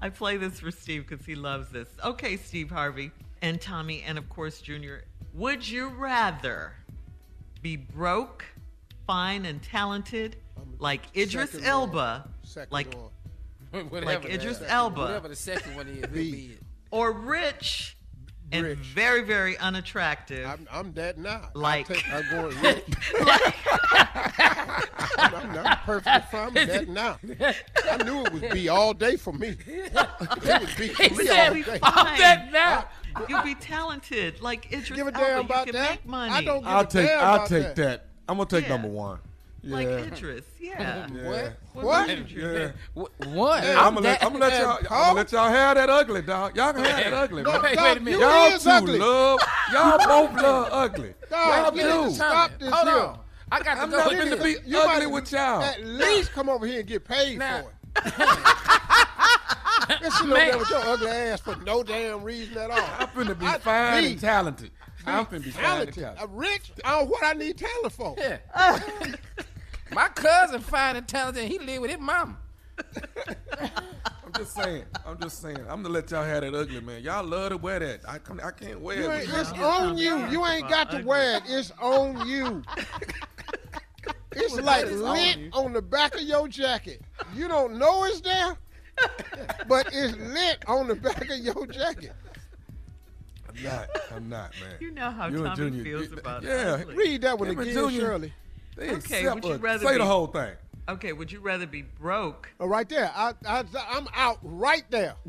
I play this for Steve because he loves this. Okay, Steve Harvey and Tommy, and of course, Junior. Would you rather be broke, fine, and talented like Idris second Elba, one. Second like one. like Idris the- Elba, Whatever the second one is, it'll be or rich and very, very unattractive? I'm, I'm that now. Like- I take, I'm going rich. I'm, I'm perfectly fine with that now. I knew it would be all day for me. It would be for me all day. fine. that now. You'll be talented like Idris Give a Elba. damn you about can that. make money. I don't give I'll a take damn I'll about take that. that. I'm gonna take Yeah. number one. Yeah. like Idris. Yeah. What? What? would you Yeah. Wh- What? I'm gonna let, I'm gonna let y'all. I'm gonna let y'all have that ugly dog. Y'all can have that ugly. No, man. Wait, dog, wait a minute. You Y'all is two ugly. love. Y'all both love ugly. Dog, Y'all you need to do. stop this Hold here. on. I got to I'm go not with finna this. be You ugly might with y'all. At least come over here and get paid Now- for it. This shit over Man. there with your ugly ass for no damn reason at all. I'm finna be I- fine me, and talented. I'm finna be fine and talented. talented. I'm rich. on what I need talent for. Yeah. My cousin fine and talented. He live with his mama. I'm just saying. I'm just saying. I'm gonna let y'all have that ugly man. Y'all love to wear that. I can I can't wear You it. it's on you. You ain't got to wear it. It's on you. It's like lit on the back of your jacket. You don't know it's there, but it's lit on the back of your jacket. I'm not. I'm not, man. You know how You and Tommy Junior- feels you- about yeah. ugly. Read that one Him and again, Junior- Shirley. They Okay, would you us. rather say be- the whole thing. Okay, would you rather be broke, Oh, right there. I, I, I'm out right there.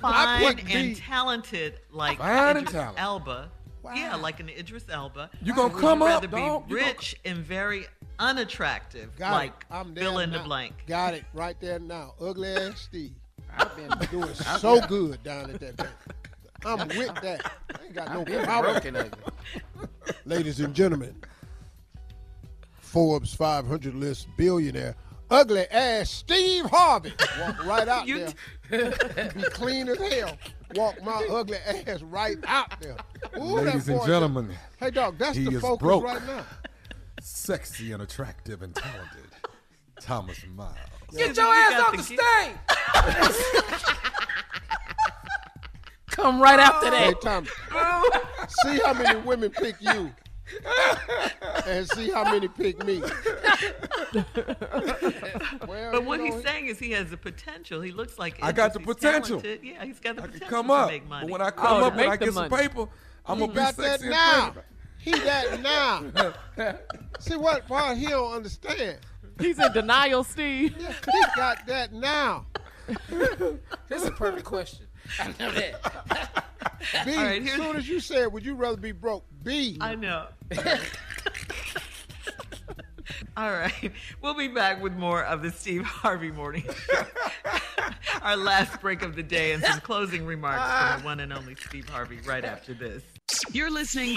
fine, put and B. talented like Fine Idris talented. Elba? Yeah, like an Idris Elba. You gonna would come you up, rather dog? be You gonna- rich and very unattractive, Got like it. I'm fill in now. the blank? Got it right there now. Ugly ass Steve. I've been Doing so good down at that bank. I'm with that. I ain't got no been problem. Ladies and gentlemen, Forbes 500 list billionaire, ugly ass Steve Harvey. Walk right out You there. Be clean as hell. walk my ugly ass right out there. Ooh, that Ladies and boy- gentlemen, Hey, dog, that's he the is focus broke. right now. Sexy and attractive and talented, Thomas Miles. Get your ass off the stage. Come right after Hey, that. Tom, see how many women pick you, and see how many pick me. well, But what know, he's saying is he has the potential. He looks like I got the potential. talented. Yeah, he's got the I can potential come to up, make money. but when I oh, come Oh, up and I make the get some paper, I'm he gonna be got that sexy and now. Pretty. He that now. see what part he don't understand. He's in denial, Steve. He got that now. This is a perfect question. I know that. B, All right, as soon as you said, would you rather be broke? B. I know. All right. We'll be back with more of the Steve Harvey Morning Show. Our last break of the day and some closing remarks from the ah. one and only Steve Harvey right after this. You're listening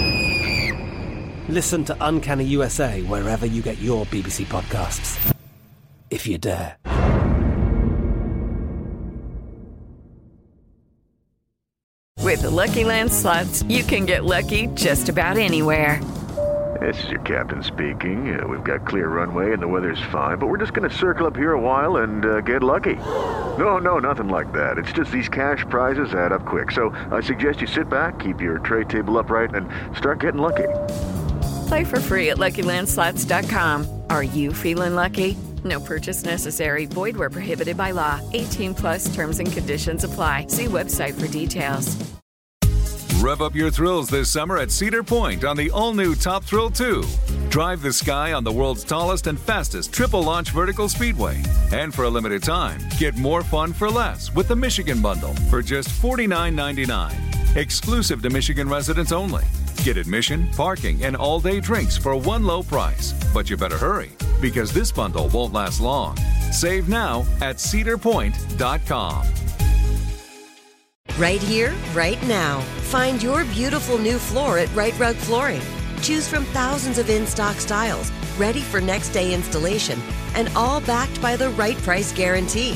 Listen to Uncanny USA wherever you get your BBC podcasts, if you dare. With the Lucky Land slots, you can get lucky just about anywhere. This is your captain speaking. Uh, we've got clear runway and the weather's fine, but we're just going to circle up here a while and uh, get lucky. No, no, nothing like that. It's just these cash prizes add up quick. So I suggest you sit back, keep your tray table upright, and start getting lucky. Play for free at LuckyLandSlots.com. Are you feeling lucky? No purchase necessary. Void where prohibited by law. 18 plus terms and conditions apply. See website for details. Rev up your thrills this summer at Cedar Point on the all new Top Thrill 2. Drive the sky on the world's tallest and fastest triple launch vertical speedway. And for a limited time, get more fun for less with the Michigan Bundle for just $49.99. Exclusive to Michigan residents only. Get admission, parking, and all day drinks for one low price. But you better hurry because this bundle won't last long. Save now at cedarpoint.com. Right here, right now. Find your beautiful new floor at Rite Rug Flooring. Choose from thousands of in stock styles, ready for next day installation, and all backed by the right price guarantee.